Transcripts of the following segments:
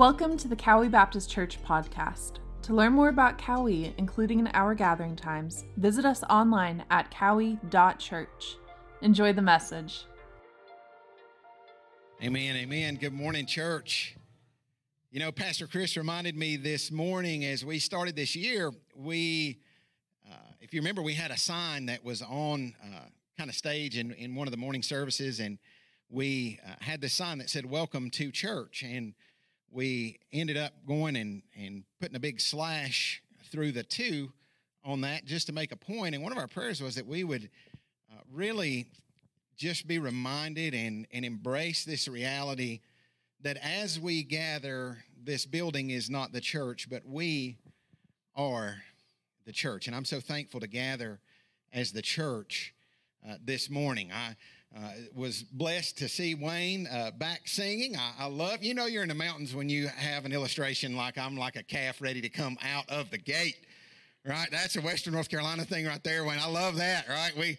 Welcome to the Cowee Baptist Church podcast. To learn more about Cowee, including in our gathering times, visit us online at cowee.church. Enjoy the message. Amen, amen. Good morning, church. You know, Pastor Chris reminded me this morning as we started this year, we, uh, if you remember, we had a sign that was on uh, kind of stage in, in one of the morning services, and we uh, had this sign that said, Welcome to church. And we ended up going and, and putting a big slash through the two on that just to make a point. And one of our prayers was that we would uh, really just be reminded and, and embrace this reality that as we gather, this building is not the church, but we are the church. And I'm so thankful to gather as the church uh, this morning. I uh, was blessed to see Wayne uh, back singing. I, I, love, you know, you're in the mountains when you have an illustration like I'm like a calf ready to come out of the gate, right? That's a Western North Carolina thing right there, Wayne. I love that, right? We,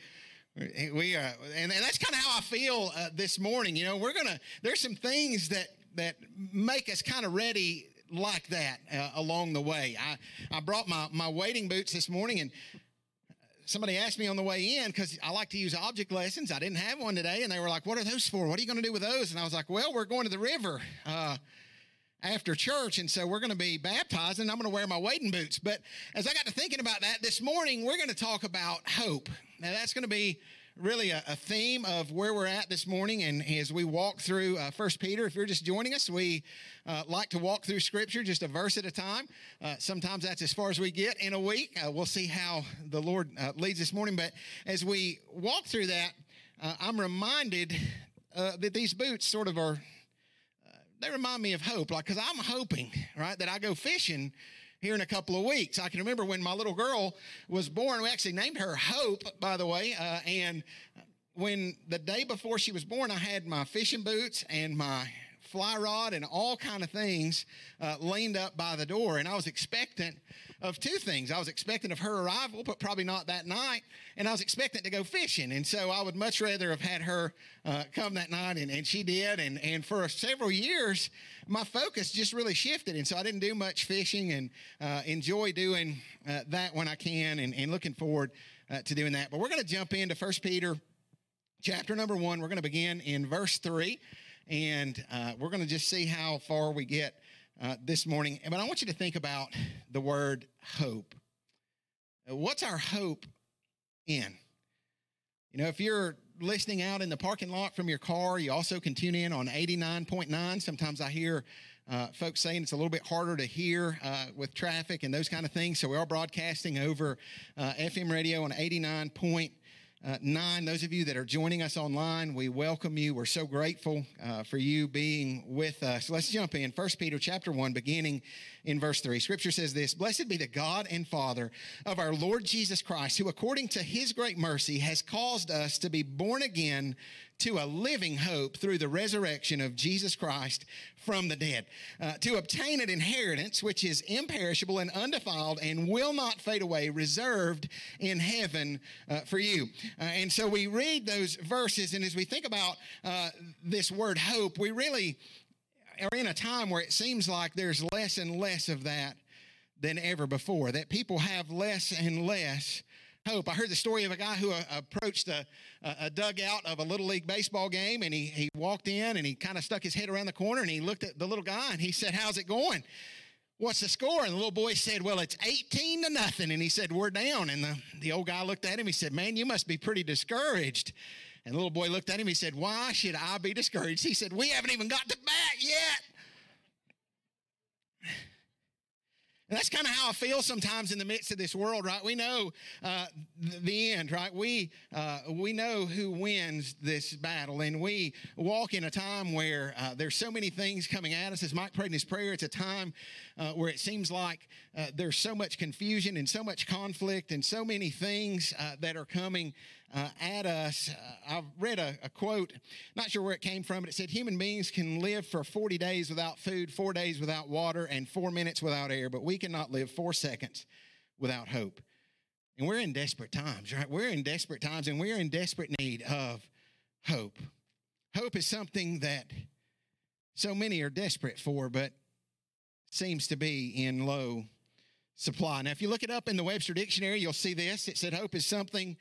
we, uh, and, and that's kind of how I feel uh, this morning. You know, we're gonna. There's some things that that make us kind of ready like that uh, along the way. I I brought my my wading boots this morning and somebody asked me on the way in because I like to use object lessons. I didn't have one today, and they were like, "What are those for? What are you going to do with those?" And I was like, "Well, we're going to the river." Uh, after church, and so we're going to be baptized, and I'm going to wear my wading boots. But as I got to thinking about that this morning, we're going to talk about hope. Now, that's going to be really a, a, theme of where we're at this morning. And as we walk through uh, First Peter, if you're just joining us, we uh, like to walk through Scripture just a verse at a time. Uh, sometimes that's as far as we get in a week. Uh, we'll see how the Lord uh, leads this morning. But as we walk through that, I'm reminded that these boots sort of are. they remind me of hope, like because I'm hoping, right, that I go fishing here in a couple of weeks. I can remember when my little girl was born. We actually named her Hope, by the way. Uh, and when the day before she was born, I had my fishing boots and my fly rod and all kind of things uh, leaned up by the door and i was expectant of two things. I was expectant of her arrival but probably not that night and i was expectant to go fishing. And so i would much rather have had her uh, come that night and, and she did. And, and for several years my focus just really shifted. And so i didn't do much fishing and uh, enjoy doing uh, that when i can and, and looking forward uh, to doing that. But we're going to jump into first peter chapter number one. We're going to begin in verse three and uh, we're going to just see how far we get uh, this morning. But I want you to think about the word hope. What's our hope in? You know, if you're listening out in the parking lot from your car, you also can tune in on 89.9. Sometimes I hear uh, folks saying it's a little bit harder to hear uh, with traffic and those kind of things. So we are broadcasting over uh, FM radio on 89.9 uh, 9. Those of you that are joining us online, we welcome you. We're so grateful uh, for you being with us. Let's jump in. 1 Peter chapter 1, beginning in verse 3. Scripture says this Blessed be the God and Father of our Lord Jesus Christ, who according to his great mercy has caused us to be born again to a living hope through the resurrection of Jesus Christ from the dead, uh, to obtain an inheritance which is imperishable and undefiled and will not fade away, reserved in heaven uh, for you. Uh, and so we read those verses, and as we think about uh, this word hope, we really are in a time where it seems like there's less and less of that than ever before, that people have less and less hope. I heard the story of a guy who uh, approached a, a, dugout of a little league baseball game and he, he walked in and he kind of stuck his head around the corner and he looked at the little guy and he said, How's it going? What's the score? And the little boy said, Well, it's 18 to nothing. And he said, We're down. And the, the old guy looked at him. He said, Man, you must be pretty discouraged. And the little boy looked at him. He said, Why should I be discouraged? He said, We haven't even got to bat yet. And that's kind of how I feel sometimes in the midst of this world, right? We know uh, the end, right? We uh, we know who wins this battle, and we walk in a time where uh, there's so many things coming at us. As Mike prayed in his prayer, it's a time uh, where it seems like uh, there's so much confusion and so much conflict and so many things uh, that are coming uh, at us. Uh, I've read a, a, quote, not sure where it came from, but it said human beings can live for 40 days without food, four days without water, and four minutes without air, but we cannot live four seconds without hope. And we're in desperate times, right? We're in desperate times and we're in desperate need of hope. Hope is something that so many are desperate for, but seems to be in low supply. Now, if you look it up in the Webster Dictionary, you'll see this. It said hope is something,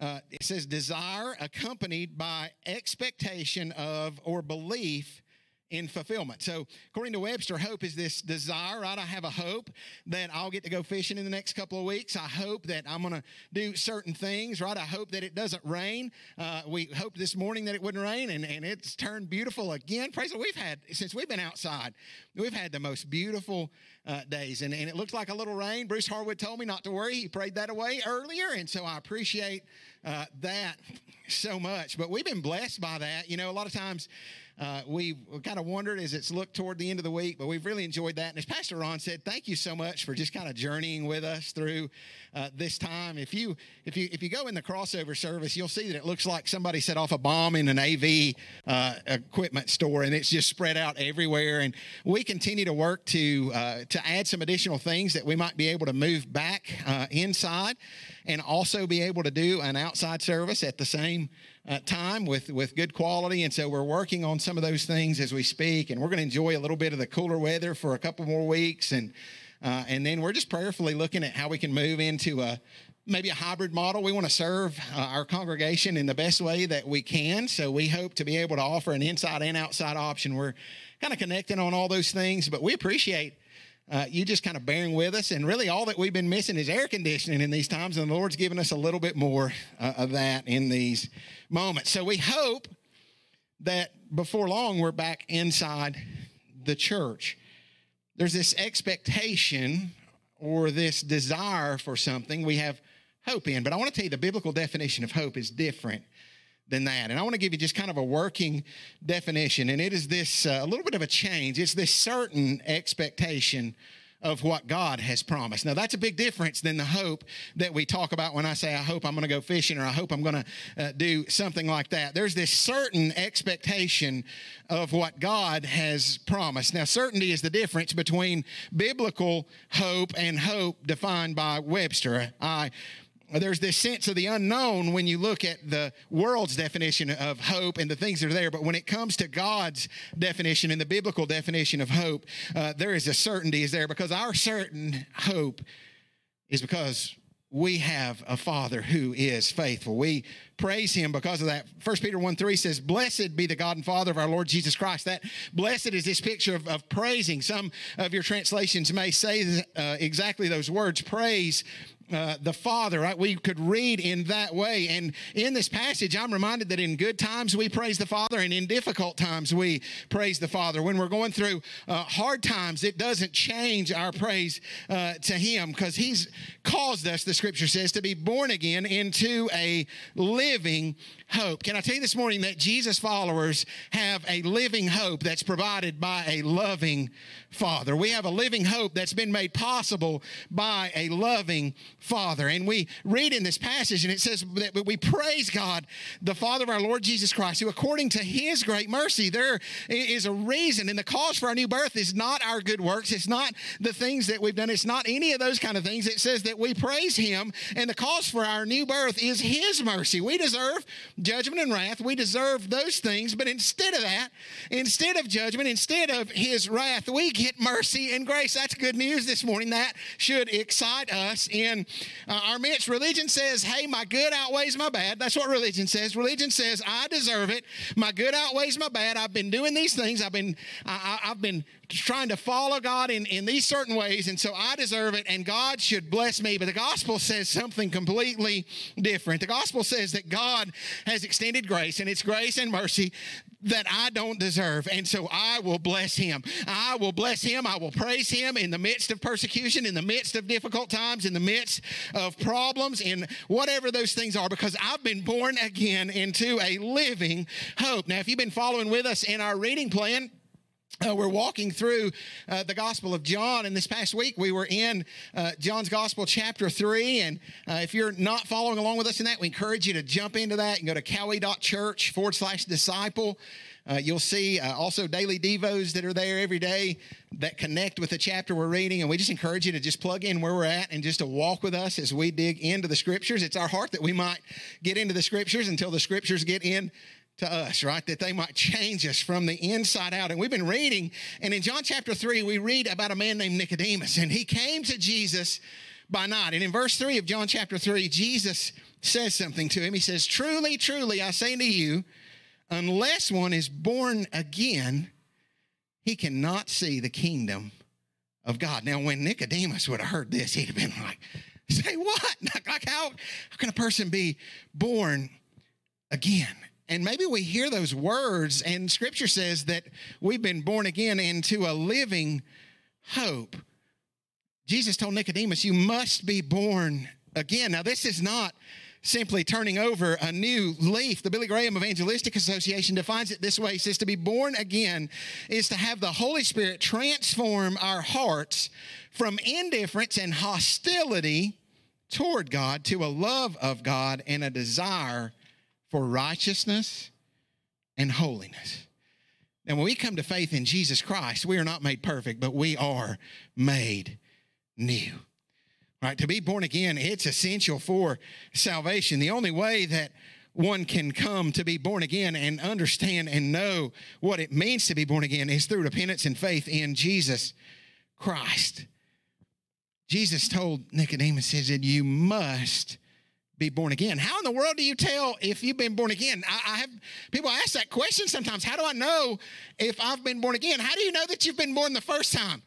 uh, it says desire accompanied by expectation of or belief in fulfillment. So, according to Webster, hope is this desire, right? I have a hope that I'll get to go fishing in the next couple of weeks. I hope that I'm going to do certain things, right? I hope that it doesn't rain. Uh, we hoped this morning that it wouldn't rain, and, and it's turned beautiful again. Praise the We've had, since we've been outside, we've had the most beautiful uh, days, and, and it looked like a little rain. Bruce Harwood told me not to worry. He prayed that away earlier, and so I appreciate uh, that so much. But we've been blessed by that. You know, a lot of times, uh, we've kind of wondered as it's looked toward the end of the week, but we've really enjoyed that. And as Pastor Ron said, thank you so much for just kind of journeying with us through uh, this time. If you if you if you go in the crossover service, you'll see that it looks like somebody set off a bomb in an AV uh, equipment store, and it's just spread out everywhere. And we continue to work to uh, to add some additional things that we might be able to move back uh, inside, and also be able to do an outside service at the same uh, time with, with good quality. And so we're working on some of those things as we speak. And we're going to enjoy a little bit of the cooler weather for a couple more weeks. And, uh, and then we're just prayerfully looking at how we can move into a, maybe a hybrid model. We want to serve uh, our congregation in the best way that we can. So we hope to be able to offer an inside and outside option. We're kind of connecting on all those things, but we appreciate uh, you just kind of bearing with us. And really, all that we've been missing is air conditioning in these times, and the Lord's given us a little bit more uh, of that in these moments. So we hope that before long we're back inside the church. There's this expectation or this desire for something we have hope in. But I want to tell you the biblical definition of hope is different than that. And I want to give you just kind of a working definition. And it is this uh, a little bit of a change. It's this certain expectation of what God has promised. Now, that's a big difference than the hope that we talk about when I say, I hope I'm going to go fishing or I hope I'm going to uh, do something like that. There's this certain expectation of what God has promised. Now, certainty is the difference between biblical hope and hope defined by Webster. I there's this sense of the unknown when you look at the world's definition of hope and the things that are there. But when it comes to God's definition and the biblical definition of hope, uh, there is a certainty is there because our certain hope is because we have a father who is faithful. We praise him because of that. First Peter 1 3 says, Blessed be the God and Father of our Lord Jesus Christ. That blessed is this picture of, of praising. Some of your translations may say uh, exactly those words praise uh, the Father, right? We could read in that way. And in this passage, I'm reminded that in good times we praise the Father, and in difficult times we praise the Father. When we're going through uh, hard times, it doesn't change our praise uh, to Him because He's caused us, the scripture says, to be born again into a living hope. Can I tell you this morning that Jesus followers have a living hope that's provided by a loving Father? We have a living hope that's been made possible by a loving Father. And we read in this passage, and it says that we praise God, the Father of our Lord Jesus Christ, who according to his great mercy, there is a reason. And the cause for our new birth is not our good works, it's not the things that we've done, it's not any of those kind of things. It says that we praise him, and the cause for our new birth is his mercy. We deserve judgment and wrath. We deserve those things, but instead of that, instead of judgment, instead of his wrath, we mercy and grace. That's good news this morning. That should excite us in uh, our midst. Religion says, hey, my good outweighs my bad. That's what religion says. Religion says, I deserve it. My good outweighs my bad. I've been doing these things. I've been, I, I've been trying to follow God in, in these certain ways, and so I deserve it, and God should bless me. But the gospel says something completely different. The gospel says that God has extended grace, and it's grace and mercy that I don't deserve. And so I will bless him. I will bless him. I will praise him in the midst of persecution, in the midst of difficult times, in the midst of problems, in whatever those things are, because I've been born again into a living hope. Now, if you've been following with us in our reading plan, uh, we're walking through uh, the Gospel of John, and this past week we were in uh, John's Gospel, chapter 3. And uh, if you're not following along with us in that, we encourage you to jump into that and go to cowee.church forward slash disciple. Uh, you'll see uh, also daily devos that are there every day that connect with the chapter we're reading. And we just encourage you to just plug in where we're at and just to walk with us as we dig into the scriptures. It's our heart that we might get into the scriptures until the scriptures get in to us, right? That they might change us from the inside out. And we've been reading, and in John chapter 3, we read about a man named Nicodemus, and he came to Jesus by night. And in verse 3 of John chapter 3, Jesus says something to him. He says, Truly, truly, I say to you, unless one is born again, he cannot see the kingdom of God. Now, when Nicodemus would have heard this, he'd have been like, Say what? Like, how, how can a person be born again? And maybe we hear those words, and scripture says that we've been born again into a living hope. Jesus told Nicodemus, You must be born again. Now, this is not simply turning over a new leaf. The Billy Graham Evangelistic Association defines it this way He says, To be born again is to have the Holy Spirit transform our hearts from indifference and hostility toward God to a love of God and a desire for righteousness and holiness. Now, when we come to faith in Jesus Christ, we are not made perfect, but we are made new. Right? To be born again, it's essential for salvation. The only way that one can come to be born again and understand and know what it means to be born again is through repentance and faith in Jesus Christ. Jesus told Nicodemus, he said, You must be born again. How in the world do you tell if you've been born again? I, I, have people ask that question sometimes. How do I know if I've been born again? How do you know that you've been born the first time?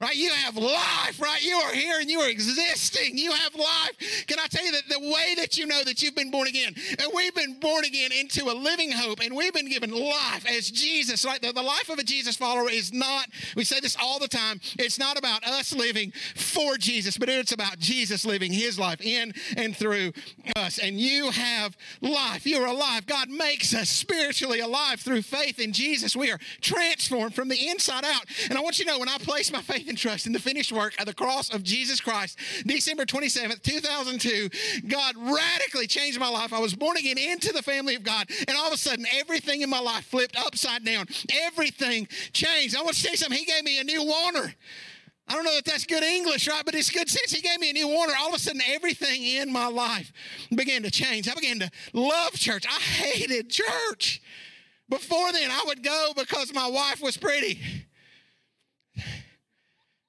Right? You have life, right? You are here and you are existing. You have life. Can I tell you that the way that you know that you've been born again, and we've been born again into a living hope, and we've been given life as Jesus, right? The, the life of a Jesus follower is not, we say this all the time, it's not about us living for Jesus, but it's about Jesus living his life in and through us. And you have life. You're alive. God makes us spiritually alive through faith in Jesus. We are transformed from the inside out. And I want you to know when I place my faith and trust in the finished work of the cross of Jesus Christ. December 27th, 2002, God radically changed my life. I was born again into the family of God, and all of a sudden, everything in my life flipped upside down. Everything changed. I want to say something. He gave me a new Warner. I don't know if that's good English, right? But it's good sense. He gave me a new Warner. All of a sudden, everything in my life began to change. I began to love church. I hated church. Before then, I would go because my wife was pretty.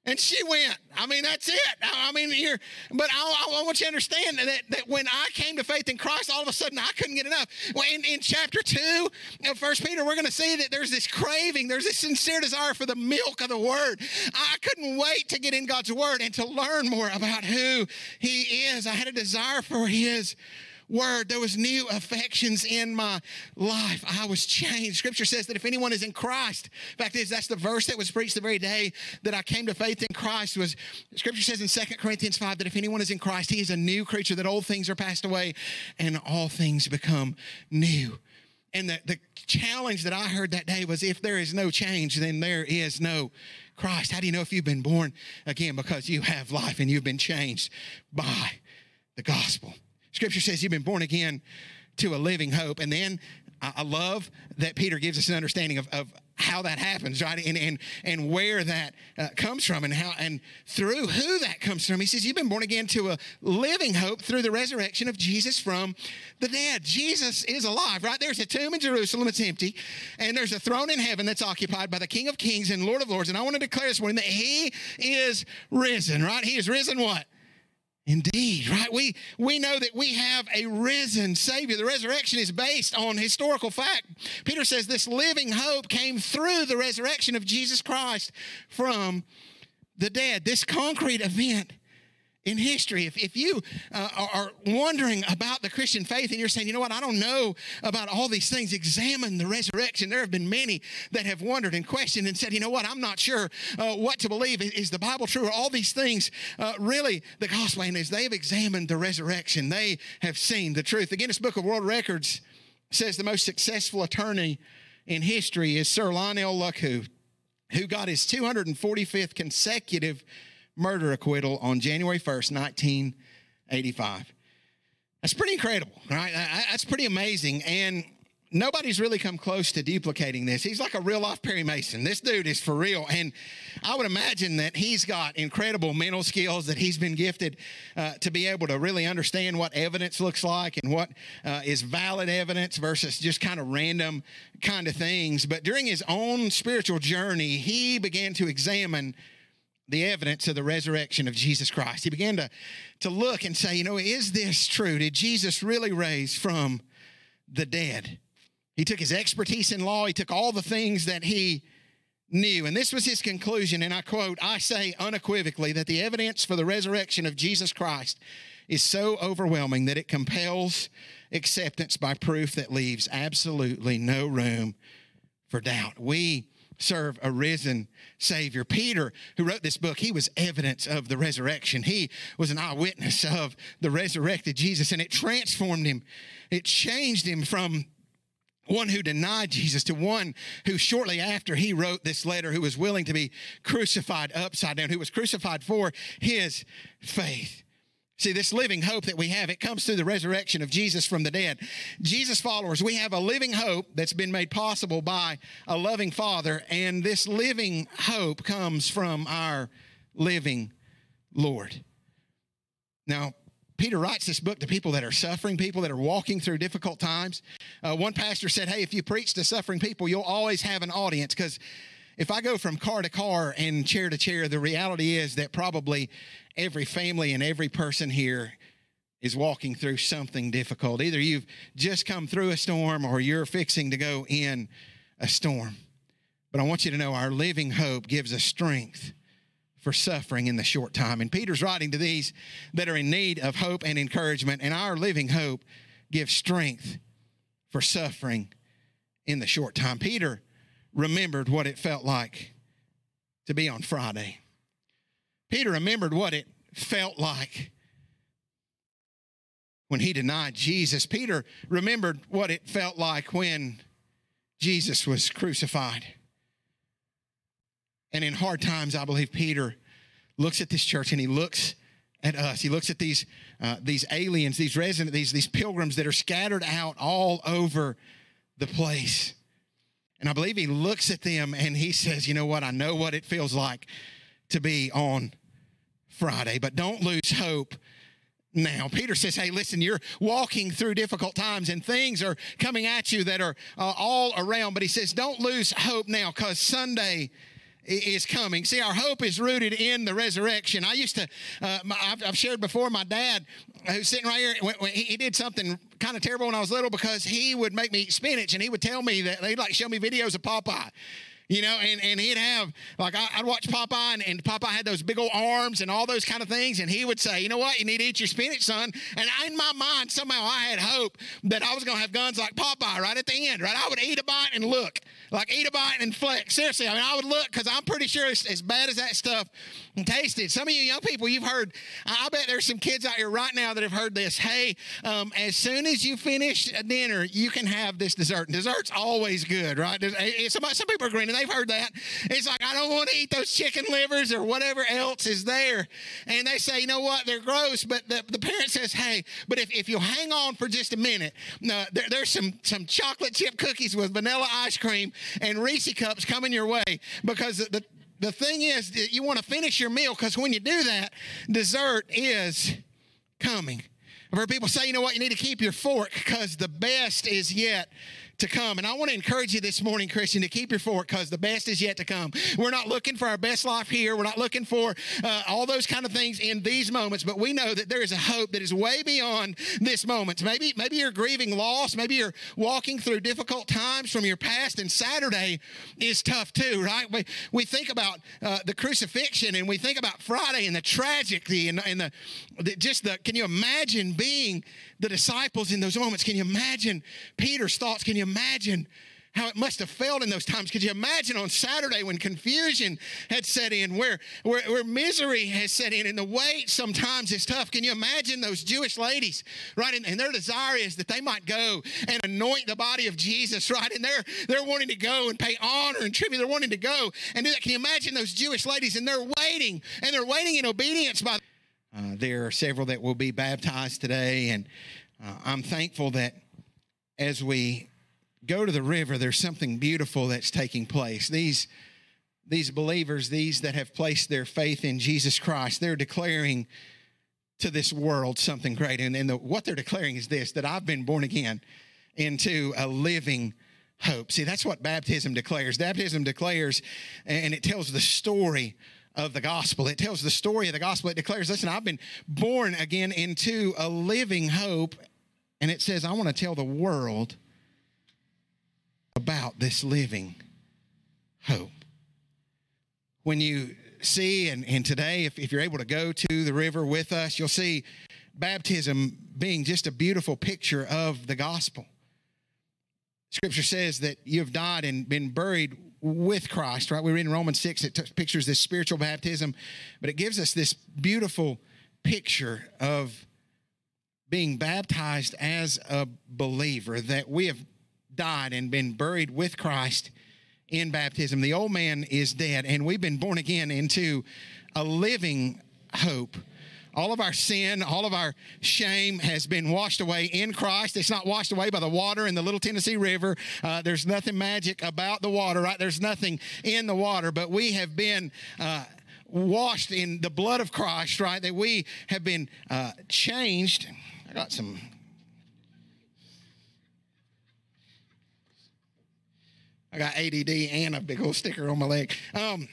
And she went. I mean, that's it. I mean, here, but I, I, want you to understand that, that when I came to faith in Christ, all of a sudden I couldn't get enough. Well, in, in chapter two of First Peter, we're going to see that there's this craving, there's this sincere desire for the milk of the Word. I couldn't wait to get in God's Word and to learn more about who He is. I had a desire for His word. There was new affections in my life. I was changed. Scripture says that if anyone is in Christ, in fact is that's the verse that was preached the very day that I came to faith in Christ was Scripture says in Second Corinthians 5 that if anyone is in Christ, he is a new creature, that old things are passed away and all things become new. And the, the challenge that I heard that day was if there is no change, then there is no Christ. How do you know if you've been born again? Because you have life and you've been changed by the gospel. Scripture says you've been born again to a living hope. And then I love that Peter gives us an understanding of, of how that happens, right? And, and, and where that uh, comes from and how, and through who that comes from. He says, You've been born again to a living hope through the resurrection of Jesus from the dead. Jesus is alive, right? There's a tomb in Jerusalem, it's empty, and there's a throne in heaven that's occupied by the King of Kings and Lord of Lords. And I want to declare this morning that He is risen, right? He is risen what? Indeed, right? We, we know that we have a risen Savior. The resurrection is based on historical fact. Peter says this living hope came through the resurrection of Jesus Christ from the dead. This concrete event in history. If, if you uh, are wondering about the Christian faith and you're saying, you know what, I don't know about all these things, examine the resurrection. There have been many that have wondered and questioned and said, you know what, I'm not sure uh, what to believe. Is the Bible true? Are All these things, uh, really, the gospel is they've examined the resurrection. They have seen the truth. The Guinness Book of World Records says the most successful attorney in history is Sir Lionel Luckhoo, who got his 245th consecutive murder acquittal on January 1st, 1985. That's pretty incredible, right? That's pretty amazing. And nobody's really come close to duplicating this. He's like a real life Perry Mason. This dude is for real. And I would imagine that he's got incredible mental skills that he's been gifted uh, to be able to really understand what evidence looks like and what uh, is valid evidence versus just kind of random kind of things. But during his own spiritual journey, he began to examine the evidence of the resurrection of Jesus Christ. He began to, to look and say, you know, is this true? Did Jesus really raise from the dead? He took his expertise in law, he took all the things that he knew. And this was his conclusion, and I quote I say unequivocally that the evidence for the resurrection of Jesus Christ is so overwhelming that it compels acceptance by proof that leaves absolutely no room for doubt. We serve a risen Savior. Peter, who wrote this book, he was evidence of the resurrection. He was an eyewitness of the resurrected Jesus, and it transformed him. It changed him from one who denied Jesus to one who shortly after he wrote this letter who was willing to be crucified upside down who was crucified for his faith see this living hope that we have it comes through the resurrection of jesus from the dead jesus followers we have a living hope that's been made possible by a loving father and this living hope comes from our living lord now Peter writes this book to people that are suffering, people that are walking through difficult times. Uh, one pastor said, Hey, if you preach to suffering people, you'll always have an audience because if I go from car to car and chair to chair, the reality is that probably every family and every person here is walking through something difficult. Either you've just come through a storm or you're fixing to go in a storm. But I want you to know our living hope gives us strength for suffering in the short time. And Peter's writing to these that are in need of hope and encouragement, and our living hope gives strength for suffering in the short time. Peter remembered what it felt like to be on Friday. Peter remembered what it felt like when he denied Jesus. Peter remembered what it felt like when Jesus was crucified. And in hard times, I believe Peter looks at this church and he looks at us. He looks at these, uh, these aliens, these residents, these, these pilgrims that are scattered out all over the place. And I believe he looks at them and he says, You know what? I know what it feels like to be on Friday, but don't lose hope now. Peter says, Hey, listen, you're walking through difficult times and things are coming at you that are uh, all around. But he says, Don't lose hope now because Sunday is coming. See, our hope is rooted in the resurrection. I used to, uh, my, I've, I've, shared before, my dad, who's sitting right here, when, when he, he, did something kind of terrible when I was little because he would make me eat spinach and he would tell me that he'd like show me videos of Popeye you know, and, and he'd have, like, I, would watch Popeye, and, and, Popeye had those big old arms and all those kind of things, and he would say, you know what, you need to eat your spinach, son. And I, in my mind, somehow I had hope that I was going to have guns like Popeye right at the end, right? I would eat a bite and look, like eat a bite and flex. Seriously, I mean, I would look because I'm pretty sure it's as bad as that stuff tasted. Some of you young people, you've heard, I bet there's some kids out here right now that have heard this. Hey, um, as soon as you finish dinner, you can have this dessert. And dessert's always good, right? Some, some people are grinning they've heard that. It's like, I don't want to eat those chicken livers or whatever else is there. And they say, you know what, they're gross. But the, the parent says, hey, but if, if you'll hang on for just a minute, uh, there, there's some, some chocolate chip cookies with vanilla ice cream and Reese cups coming your way because the, the thing is you want to finish your meal because when you do that, dessert is coming. I've heard people say, you know what, you need to keep your fork because the best is yet to come. And I want to encourage you this morning, Christian, to keep your fork because the best is yet to come. We're not looking for our best life here. We're not looking for uh, all those kind of things in these moments, but we know that there is a hope that is way beyond this moment. Maybe, maybe you're grieving loss. Maybe you're walking through difficult times from your past, and Saturday is tough too, right? We, we think about uh, the crucifixion and we think about Friday and the tragedy and, and the, the just the, can you imagine being the disciples in those moments? Can you imagine Peter's thoughts? Can you imagine how it must have felt in those times. Could you imagine on Saturday when confusion had set in, where, where, where misery has set in, and the weight sometimes is tough? Can you imagine those Jewish ladies, right? And, and, their desire is that they might go and anoint the body of Jesus, right? And they're they're wanting to go and pay honor and tribute. They're wanting to go and do that. Can you imagine those Jewish ladies? And they're waiting, and they're waiting in obedience by. Uh, there are several that will be baptized today, and uh, I'm thankful that as we go to the river, there's something beautiful that's taking place. These, these believers, these that have placed their faith in Jesus Christ, they're declaring to this world something great. And, and the, what they're declaring is this that I've been born again into a living hope. See, that's what baptism declares. Baptism declares, and it tells the story of the gospel. It tells the story of the gospel. It declares, listen, I've been born again into a living hope. And it says, I want to tell the world about this living hope. When you see, and, and today, if, if you're able to go to the river with us, you'll see baptism being just a beautiful picture of the gospel. Scripture says that you have died and been buried with Christ, right? We read in Romans 6, it t- pictures this spiritual baptism, but it gives us this beautiful picture of being baptized as a believer, that we have died and been buried with Christ in baptism. The old man is dead, and we've been born again into a living hope. All of our sin, all of our shame has been washed away in Christ. It's not washed away by the water in the Little Tennessee River. Uh, there's nothing magic about the water, right? There's nothing in the water, but we have been. Uh, washed in the blood of Christ, right? That we have been uh, changed. I got some I got ADD and a big old sticker on my leg. Um,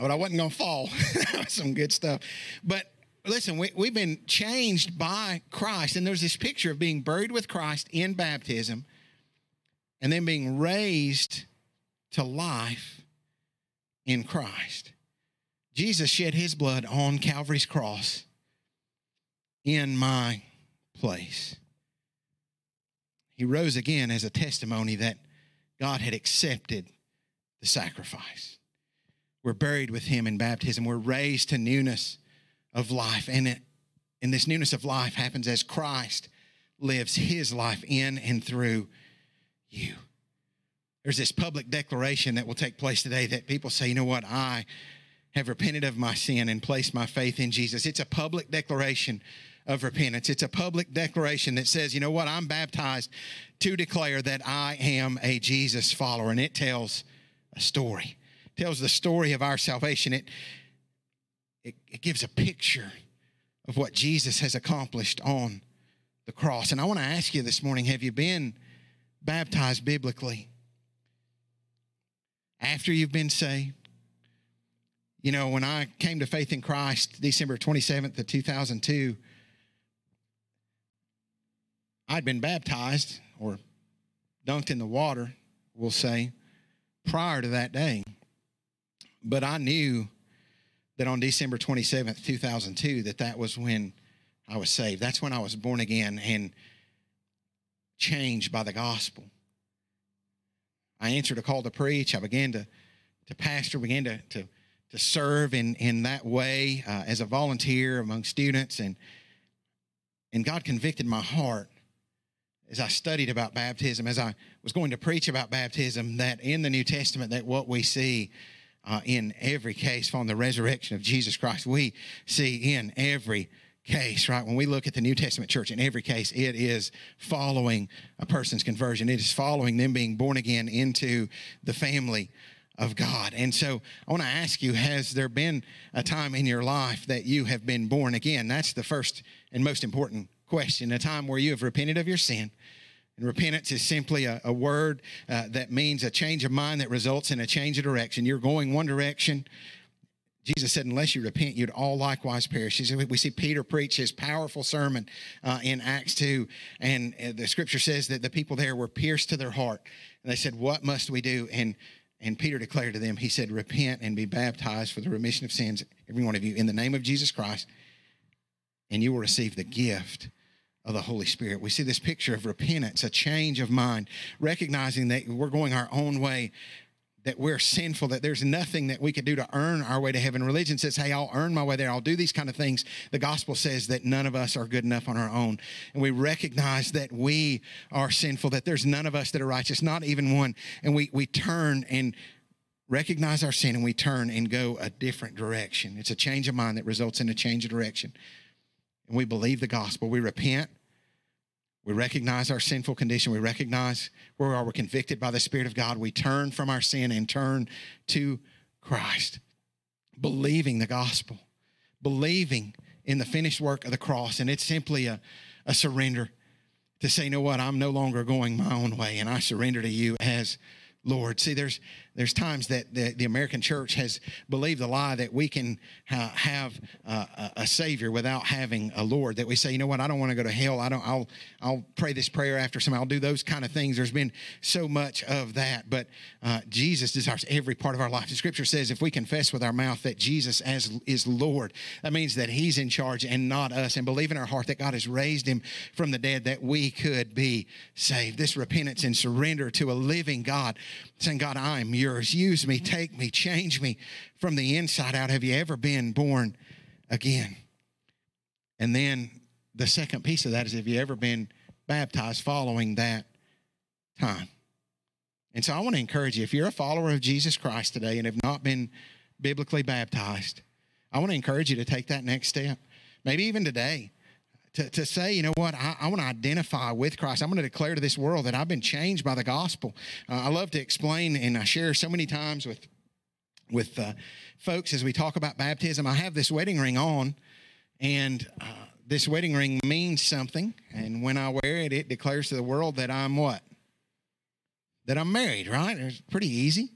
but I wasn't going to fall. Some good stuff. But listen, we, we've been changed by Christ. And there's this picture of being buried with Christ in baptism and then being raised to life in Christ. Jesus shed his blood on Calvary's cross in my place. He rose again as a testimony that God had accepted the sacrifice. We're buried with him in baptism. We're raised to newness of life. And, it, and this newness of life happens as Christ lives his life in and through you. There's this public declaration that will take place today that people say, you know what, I have repented of my sin and placed my faith in Jesus. It's a public declaration of repentance. It's a public declaration that says, you know what, I'm baptized to declare that I am a Jesus follower. And it tells a story, tells the story of our salvation. It, it, it gives a picture of what Jesus has accomplished on the cross. And I want to ask you this morning have you been baptized biblically? After you've been saved? You know, when I came to faith in Christ December 27th of 2002, I'd been baptized or dunked in the water, we'll say, prior to that day. But I knew that on December 27th, 2002, that that was when I was saved. That's when I was born again and changed by the gospel. I answered a call to preach. I began to, to pastor, began to, to, to serve in, in that way uh, as a volunteer among students. And, and God convicted my heart as I studied about baptism, as I was going to preach about baptism, that in the New Testament, that what we see uh, in every case from the resurrection of Jesus Christ, we see in every case, right? When we look at the New Testament church, in every case, it is following a person's conversion. It is following them being born again into the family of God. And so I want to ask you has there been a time in your life that you have been born again? That's the first and most important question, a time where you have repented of your sin. And repentance is simply a, a word uh, that means a change of mind that results in a change of direction. You're going one direction. Jesus said, unless you repent, you'd all likewise perish. We see Peter preach his powerful sermon uh, in Acts 2, and uh, the scripture says that the people there were pierced to their heart. And they said, What must we do? And and Peter declared to them, He said, Repent and be baptized for the remission of sins, every one of you, in the name of Jesus Christ, and you will receive the gift of the Holy Spirit. We see this picture of repentance, a change of mind, recognizing that we're going our own way, that we're sinful, that there's nothing that we could do to earn our way to heaven. Religion says, hey, I'll earn my way there, I'll do these kind of things. The gospel says that none of us are good enough on our own. And we recognize that we are sinful, that there's none of us that are righteous, not even one. And we, we turn and recognize our sin and we turn and go a different direction. It's a change of mind that results in a change of direction. And we believe the gospel. We repent We recognize our sinful condition. We recognize where we are. We're convicted by the Spirit of God. We turn from our sin and turn to Christ, believing the gospel, believing in the finished work of the cross. And it's simply a, a surrender to say, you know what, I'm no longer going my own way, and I surrender to you as Lord. See, there's there's times that the, the American church has believed the lie that we can have uh, a Savior without having a Lord. That we say, you know what, I don't want to go to hell. I don't. I'll I'll pray this prayer after some. I'll do those kind of things. There's been so much of that, but uh, Jesus desires every part of our life. The Scripture says, if we confess with our mouth that Jesus as is Lord, that means that He's in charge and not us, and believe in our heart that God has raised Him from the dead, that we could be saved. This repentance and surrender to a living God, saying, God, I'm yours. Use me, take me, change me from the inside out. Have you ever been born again? And then the second piece of that is have you ever been baptized following that time? And so I want to encourage you if you're a follower of Jesus Christ today and have not been biblically baptized, I want to encourage you to take that next step. Maybe even today to, to say, you know what, I, I want to identify with Christ. I'm going to declare to this world that I've been changed by the gospel. Uh, I love to explain, and I share so many times with with uh, folks as we talk about baptism. I have this wedding ring on, and uh, this wedding ring means something. And when I wear it, it declares to the world that I'm what? That I'm married, right? It's pretty easy.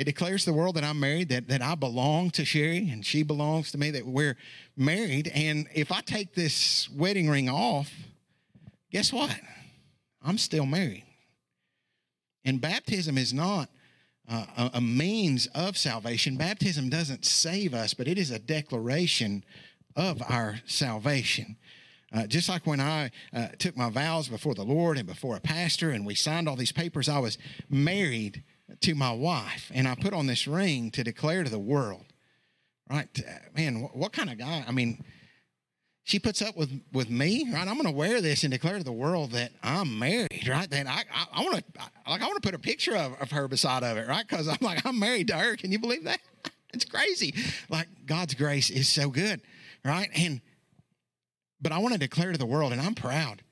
It declares to the world that I'm married, that, that I belong to Sherry and she belongs to me, that we're married. And if I take this wedding ring off, guess what? I'm still married. And baptism is not uh, a, a means of salvation. Baptism doesn't save us, but it is a declaration of our salvation. Uh, just like when I uh, took my vows before the Lord and before a pastor, and we signed all these papers, I was married to my wife, and I put on this ring to declare to the world, right? Man, what kind of guy? I mean, she puts up with with me, right? I'm going to wear this and declare to the world that I'm married, right? Then I I, I want to like I want to put a picture of, of her beside of it, right? Because I'm like I'm married to her. Can you believe that? it's crazy. Like God's grace is so good, right? And but I want to declare to the world, and I'm proud.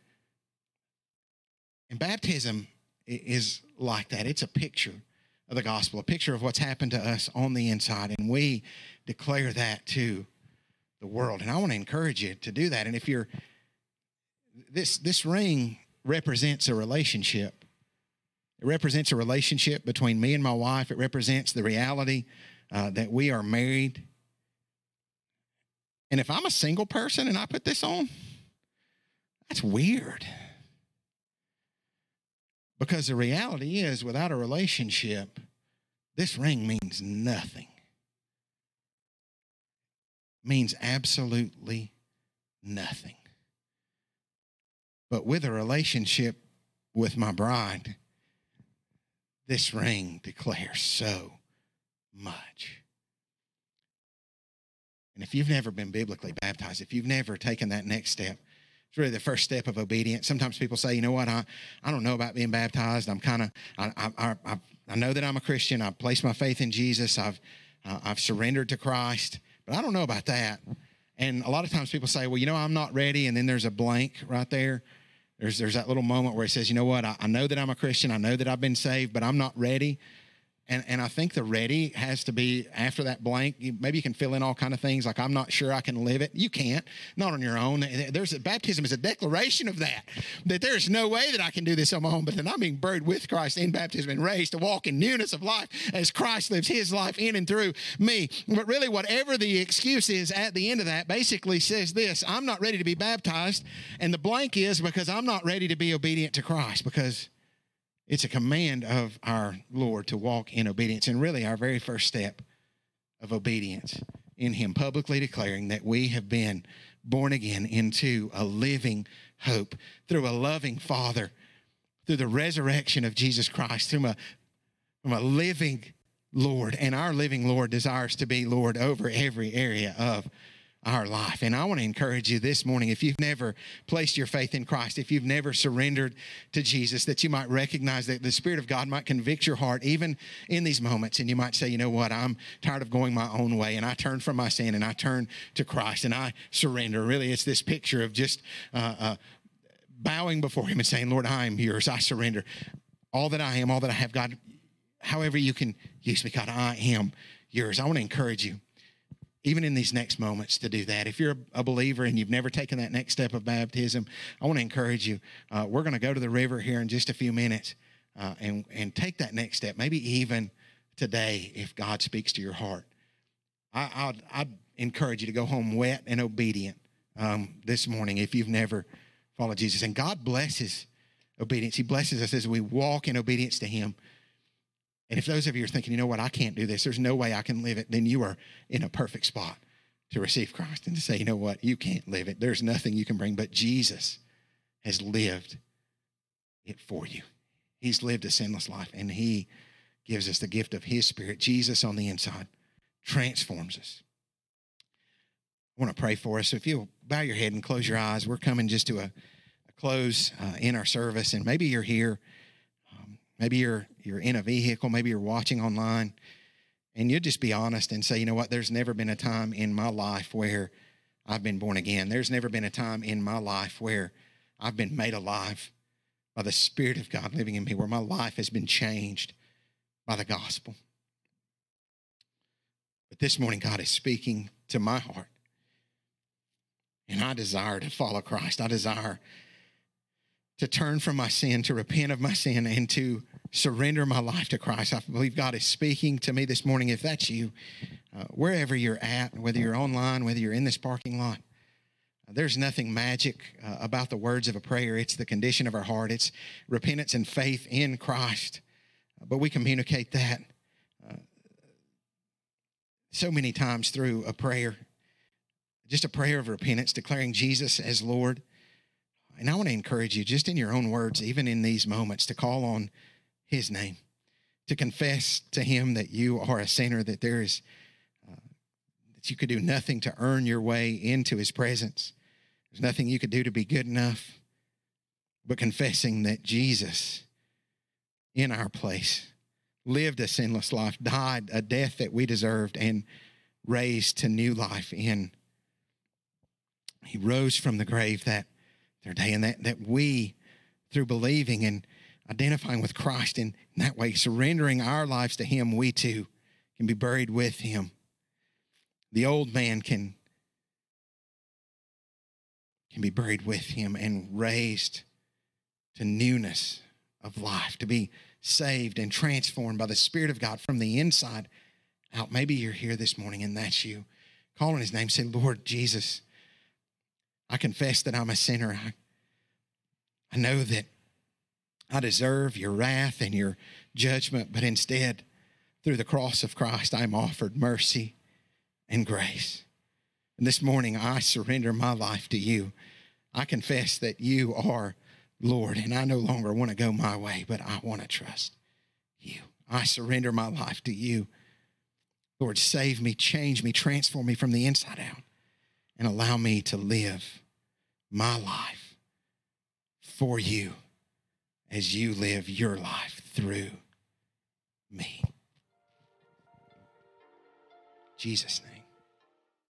And baptism is like that. It's a picture of the gospel, a picture of what's happened to us on the inside. And we declare that to the world. And I want to encourage you to do that. And if you're, this, this ring represents a relationship. It represents a relationship between me and my wife. It represents the reality uh, that we are married. And if I'm a single person and I put this on, that's weird. Because the reality is, without a relationship, this ring means nothing. Means absolutely nothing. But with a relationship with my bride, this ring declares so much. And if you've never been biblically baptized, if you've never taken that next step, really the first step of obedience. Sometimes people say, you know what, I, I don't know about being baptized. I'm kind of, I, I, I, I know that I'm a Christian. I've placed my faith in Jesus. I've, uh, I've surrendered to Christ, but I don't know about that. And a lot of times people say, well, you know, I'm not ready. And then there's a blank right there. There's, there's that little moment where it says, you know what, I, I know that I'm a Christian. I know that I've been saved, but I'm not ready. And, and I think the ready has to be after that blank. Maybe you can fill in all kind of things like I'm not sure I can live it. You can't, not on your own. There's a, baptism is a declaration of that. That there's no way that I can do this on my own, but then I'm being buried with Christ in baptism and raised to walk in newness of life as Christ lives His life in and through me. But really, whatever the excuse is at the end of that, basically says this: I'm not ready to be baptized, and the blank is because I'm not ready to be obedient to Christ because it's a command of our Lord to walk in obedience, and really our very first step of obedience in Him, publicly declaring that we have been born again into a living hope through a loving Father, through the resurrection of Jesus Christ, through a, from a living Lord. And our living Lord desires to be Lord over every area of our life. And I want to encourage you this morning if you've never placed your faith in Christ, if you've never surrendered to Jesus, that you might recognize that the Spirit of God might convict your heart even in these moments. And you might say, you know what, I'm tired of going my own way. And I turn from my sin and I turn to Christ and I surrender. Really, it's this picture of just uh, uh, bowing before Him and saying, Lord, I am yours. I surrender. All that I am, all that I have, God, however you can use me, God, I am yours. I want to encourage you, even in these next moments, to do that. If you're a believer and you've never taken that next step of baptism, I want to encourage you. Uh, we're going to go to the river here in just a few minutes uh, and, and take that next step, maybe even today if God speaks to your heart. I, I'd, I'd encourage you to go home wet and obedient um, this morning if you've never followed Jesus. And God blesses obedience. He blesses us as we walk in obedience to Him. And if those of you are thinking, you know what, I can't do this, there's no way I can live it, then you are in a perfect spot to receive Christ and to say, you know what, you can't live it. There's nothing you can bring, but Jesus has lived it for you. He's lived a sinless life, and He gives us the gift of His Spirit. Jesus on the inside transforms us. I want to pray for us. So if you'll bow your head and close your eyes, we're coming just to a, a close uh, in our service, and maybe you're here Maybe you're you're in a vehicle, maybe you're watching online, and you'll just be honest and say, you know what, there's never been a time in my life where I've been born again. There's never been a time in my life where I've been made alive by the Spirit of God living in me, where my life has been changed by the gospel. But this morning, God is speaking to my heart. And I desire to follow Christ. I desire to turn from my sin, to repent of my sin, and to surrender my life to Christ. I believe God is speaking to me this morning. If that's you, uh, wherever you're at, whether you're online, whether you're in this parking lot, uh, there's nothing magic uh, about the words of a prayer. It's the condition of our heart, it's repentance and faith in Christ. but we communicate that uh, so many times through a prayer, just a prayer of repentance, declaring Jesus as Lord. And I want to encourage you, just in your own words, even in these moments, to call on his name, to confess to him that you are a sinner, that there is, uh, that you could do nothing to earn your way into his presence. There's nothing you could do to be good enough, but confessing that Jesus, in our place, lived a sinless life, died a death that we deserved, and raised to new life in. He rose from the grave that their day, and that, that we, through believing and identifying with Christ in that way, surrendering our lives to Him, we too can be buried with Him. The old man can, can be buried with Him and raised to newness of life, to be saved and transformed by the Spirit of God from the inside out. Maybe you're here this morning and that's you. Calling His name, say, Lord Jesus, I confess that I'm a sinner. I, I know that I deserve your wrath and your judgment, but instead, through the cross of Christ, I'm offered mercy and grace. And this morning, I surrender my life to you. I confess that you are Lord, and I no longer want to go my way, but I want to trust you. I surrender my life to you. Lord, save me, change me, transform me from the inside out and allow me to live my life for you as you live your life through me. Jesus' name.